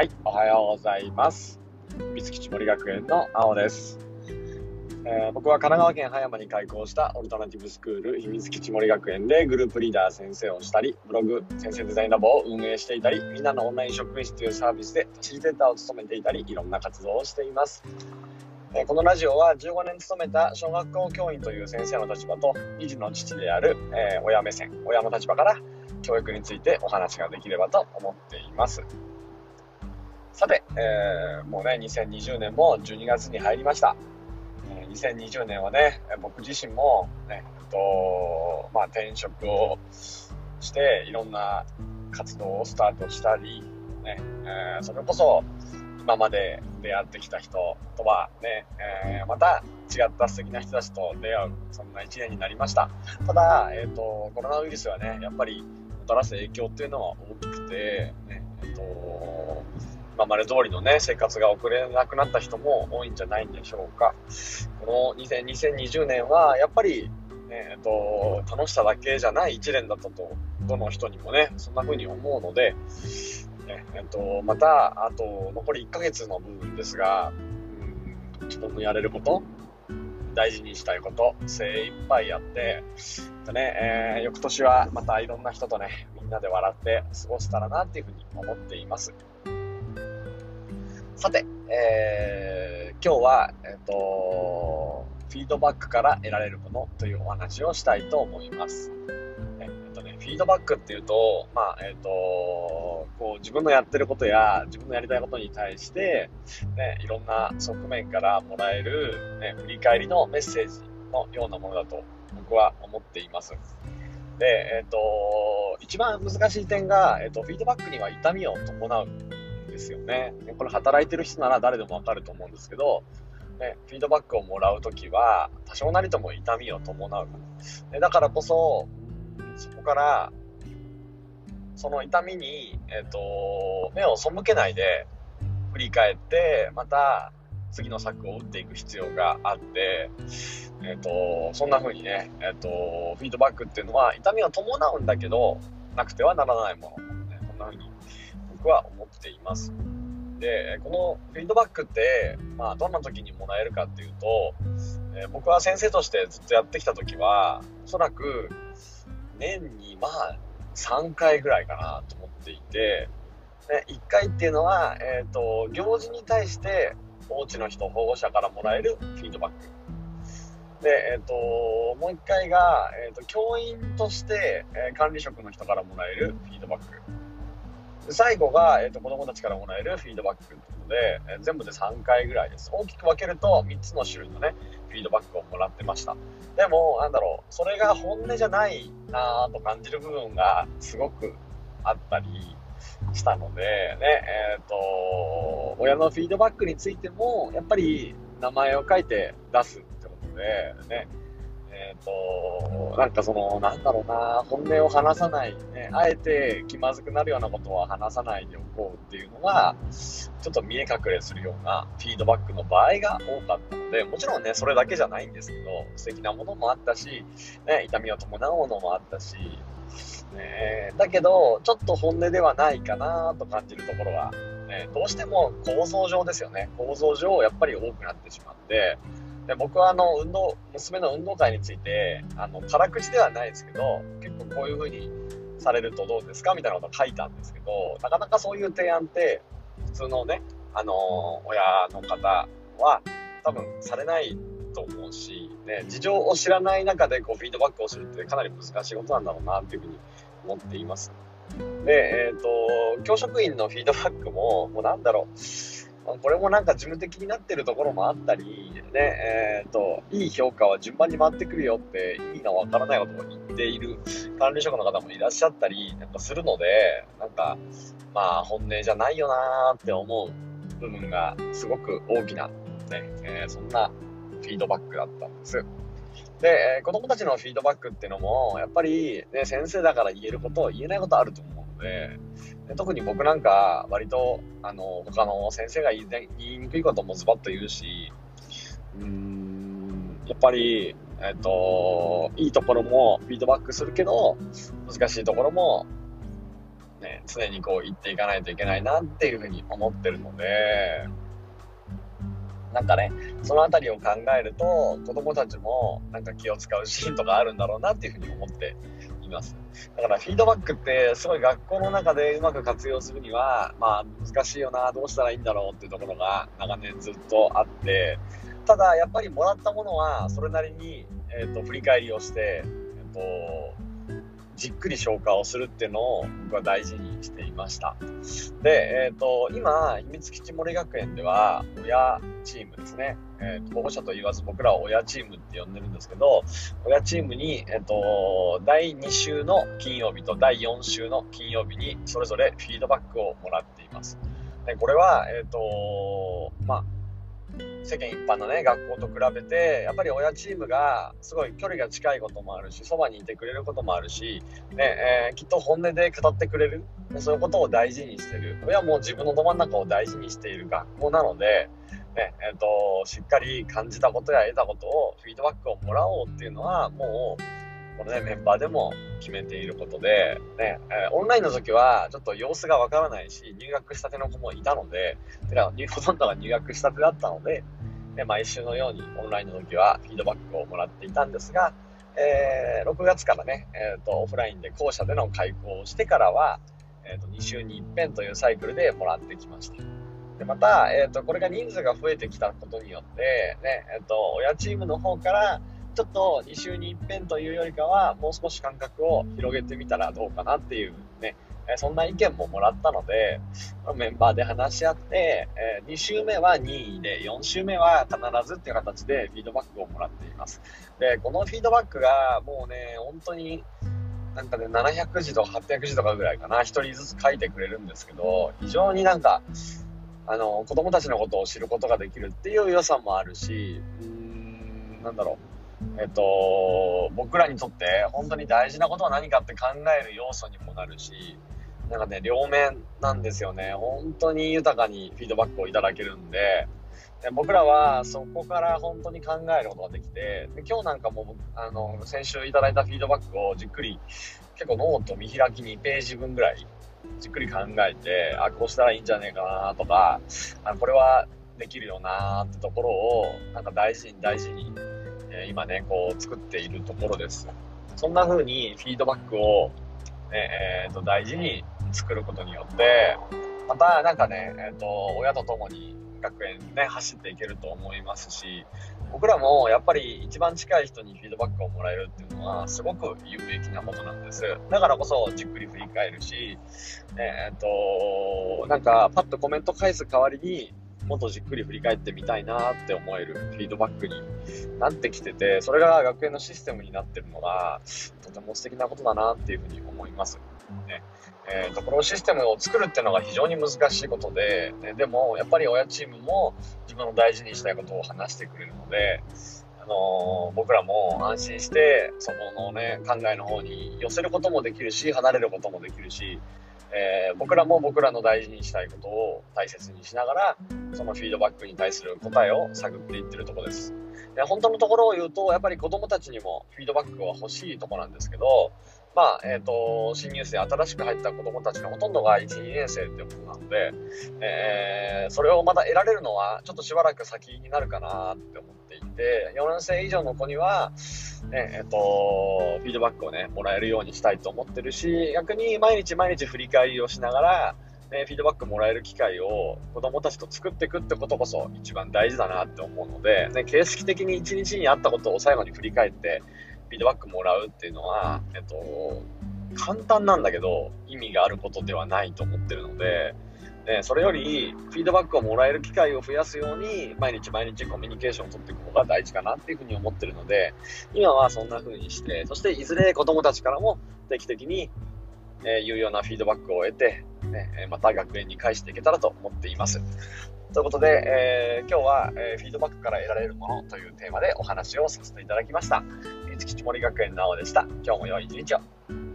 はい、おはようございます。三月森学園の青です、えー、僕は神奈川県葉山に開校したオルタナティブスクール秘密基地森学園でグループリーダー先生をしたり、ブログ先生デザインラボを運営していたり、みんなのオンライン職員室というサービスでファシリテーターを務めていたり、いろんな活動をしています。えこのラジオは15年勤めた小学校教員という先生の立場と2児の父である、えー、親目線親の立場から教育についてお話ができればと思っています。さて、えー、もうね、2020年も12月に入りました。2020年はね、僕自身もね、えっと、まあ、転職をして、いろんな活動をスタートしたり、ね、えー、それこそ、今まで出会ってきた人とはね、えー、また違った素敵な人たちと出会う、そんな1年になりました。ただ、えっ、と、コロナウイルスはね、やっぱりもたらす影響っていうのは大きくて、ね、えっ、と、今まで通りのね、生活が送れなくなった人も多いんじゃないんでしょうか。この2020年は、やっぱり、えっと、楽しさだけじゃない1年だったと、どの人にもね、そんな風に思うので、えっと、また、あと、残り1ヶ月の部分ですが、うん、自分のやれること、大事にしたいこと、精一杯やって、でね、えー、翌年はまたいろんな人とね、みんなで笑って過ごせたらなっていうふうに思っています。さて、えー、今日は、えっ、ー、と、フィードバックから得られるものというお話をしたいと思います。えっ、とね、フィードバックっていうと、まあ、えっ、と、こう自分のやってることや自分のやりたいことに対して、ね、いろんな側面からもらえる、ね、振り返りのメッセージのようなものだと僕は思っています。で、えっ、と、一番難しい点が、えっ、と、フィードバックには痛みを伴うですよね。これ働いてる人なら誰でもわかると思うんですけど、ね、フィードバックをもらうときは、多少なりとも痛みを伴う。だからこそ、そこから、その痛みに、え、ー、と、目を背けないで、振り返って、また、次の策を打っていく必要があって、え、ー、と、そんな風にね、えっ、ー、と、フィードバックっていうのは痛みを伴うんだけど、なくてはならないもの。ね、こんな風に僕は思っています。で、このフィードバックって、まあ、どんな時にもらえるかっていうと、えー、僕は先生としてずっとやってきた時は、おそらく年にまあ3回ぐらいかなと思っていて、ね、1回っていうのは、え、ー、と、行事に対してお家の人、保護者からもらえるフィードバック。で、え、ー、と、もう1回が、えっ、と、教員として、え管理職の人からもらえるフィードバック。最後が、えーと、子供たちからもらえるフィードバックということで、えー、全部で3回ぐらいです。大きく分けると3つの種類のね、フィードバックをもらってました。でも、なんだろう、それが本音じゃないなぁと感じる部分がすごくあったりしたので、ね、えっ、ー、と、親のフィードバックについても、やっぱり名前を書いて出すってことで、ね、えっ、ー、と、なんかその、なんだろうな、本音を話さない、ね、あえて気まずくなるようなことは話さないでおこうっていうのが、ちょっと見え隠れするようなフィードバックの場合が多かったので、もちろんね、それだけじゃないんですけど、素敵なものもあったし、ね、痛みを伴うものもあったし、ね、だけど、ちょっと本音ではないかなと感じるところは、ね、どうしても構造上ですよね。構造上、やっぱり多くなってしまって、で僕はあの運動娘の運動会についてあの辛口ではないですけど結構こういう風にされるとどうですかみたいなことを書いたんですけどなかなかそういう提案って普通のねあの親の方は多分されないと思うし、ね、事情を知らない中でこうフィードバックをするってかなり難しいことなんだろうなっていうふうに思っています。で、えっ、ー、と、教職員のフィードバックも、もうなんだろう、これもなんか事務的になってるところもあったり、ね、えっ、ー、と、いい評価は順番に回ってくるよって意味がわからないことを言っている管理職の方もいらっしゃったりなんかするので、なんか、まあ本音じゃないよなーって思う部分がすごく大きな、ね、えー、そんなフィードバックだったんです。で、え子供たちのフィードバックっていうのも、やっぱり、ね、先生だから言えること、言えないことあると思うで、で特に僕なんか割とあの他の先生が言い言いにくいこともズバッと言うしうーんやっぱり、えっ、ー、といいところもフィードバックするけど難しいところもね、常にこう言っていかないといけないなっていうふうに思ってるので、なんかね、そのあたりを考えると、子供たちもなんか気を使うシーンとかあるんだろうなっていうふうに思っています。だからフィードバックってすごい学校の中でうまく活用するには、まあ難しいよな、どうしたらいいんだろうっていうところが長年ずっとあって、ただやっぱりもらったものはそれなりに、えーと、振り返りをして、えーとじっくり消化をするっていうのを僕は大事にしていました。で、え、ー、と、今、秘密基地森学園では、親チームですね。えーと、保護者と言わず僕らは親チームって呼んでるんですけど、親チームに、えっ、ー、と、第2週の金曜日と第4週の金曜日にそれぞれフィードバックをもらっています。でこれは、え、ー、と、まあ、世間一般のね学校と比べてやっぱり親チームがすごい距離が近いこともあるしそばにいてくれることもあるし、ねえー、きっと本音で語ってくれる。そういうことを大事にしてる。親も自分のど真ん中を大事にしている学校なので、ねえーと、しっかり感じたことや得たことをフィードバックをもらおうっていうのはもうこのね、メンバーでも決めていることで、ね、え、オンラインの時はちょっと様子がわからないし、入学したての子もいたので、てかほとんどが入学したてだったので、ね、毎週のようにオンラインの時はフィードバックをもらっていたんですが、えー、6月からね、えーと、オフラインで校舎での開校をしてからは、えーと、2週に一遍というサイクルでもらってきました。でまた、えーと、これが人数が増えてきたことによって、ねえー、と親チームの方からちょっと2週に一遍というよりかは、もう少し間隔を広げてみたらどうかなっていうね、えそんな意見ももらったので、メンバーで話し合って、え2週目は任意で、4週目は必ずっていう形でフィードバックをもらっています。で、このフィードバックがもうね、本当になんかね、700字とか800字とかぐらいかな、1人ずつ書いてくれるんですけど、非常になんか、あの、子供たちのことを知ることができるっていう良さもあるし、うーん、なんだろう。えっと、僕らにとって本当に大事なことは何かって考える要素にもなるし、なんかね、両面なんですよね。本当に豊かにフィードバックをいただけるんで、で僕らはそこから本当に考えることができて、で今日なんかもあの先週いただいたフィードバックをじっくり、結構ノート見開き2ページ分ぐらいじっくり考えて、あ、こうしたらいいんじゃねえかなとか、あこれはできるよなってところを、なんか大事に大事にえ今ね、こう作っているところです。そんな風にフィードバックを、ね、えー、と大事に作ることによって、またなんかね、えーと、親と共に学園ね、走っていけると思いますし、僕らもやっぱり一番近い人にフィードバックをもらえるっていうのはすごく有益なことなんです。だからこそじっくり振り返るし、えっ、ー、と、なんかパッとコメント返す代わりに、もっとじっくり振り返ってみたいなって思えるフィードバックになってきてて、それが学園のシステムになってるのが、とても素敵なことだなっていうふうに思います。ねえーと、このシステムを作るっていうのが非常に難しいことで、ね、でもやっぱり親チームも自分の大事にしたいことを話してくれるので、あのー、僕らも安心してそこのね考えの方に寄せることもできるし離れることもできるしえー、僕らも僕らの大事にしたいことを大切にしながら、そのフィードバックに対する答えを探っていってるところです。で本当のところを言うと、やっぱり子供たちにもフィードバックは欲しいところなんですけど、まあ、えっ、ー、と、新入生、新しく入った子供たちのほとんどが1、2年生ってことなので、えー、それをまた得られるのは、ちょっとしばらく先になるかなって思っていて、4年生以上の子には、ね、えっ、ー、と、フィードバックをね、もらえるようにしたいと思ってるし、逆に毎日毎日振り返りをしながら、ね、フィードバックもらえる機会を子供たちと作っていくってことこそ一番大事だなって思うので、ね、形式的に一日にあったことを最後に振り返って、フィードバックもらうっていうのは、えっと、簡単なんだけど、意味があることではないと思ってるので、ね、それより、フィードバックをもらえる機会を増やすように、毎日毎日コミュニケーションを取っていく方が大事かなっていうふうに思ってるので、今はそんな風にして、そしていずれ子供たちからも定期的に、えー、有用なフィードバックを得て、ね、また学園に返していけたらと思っています。ということで、えー、今日は、えー、フィードバックから得られるものというテーマでお話をさせていただきました。月森学園の青でした。今日も良い一日を。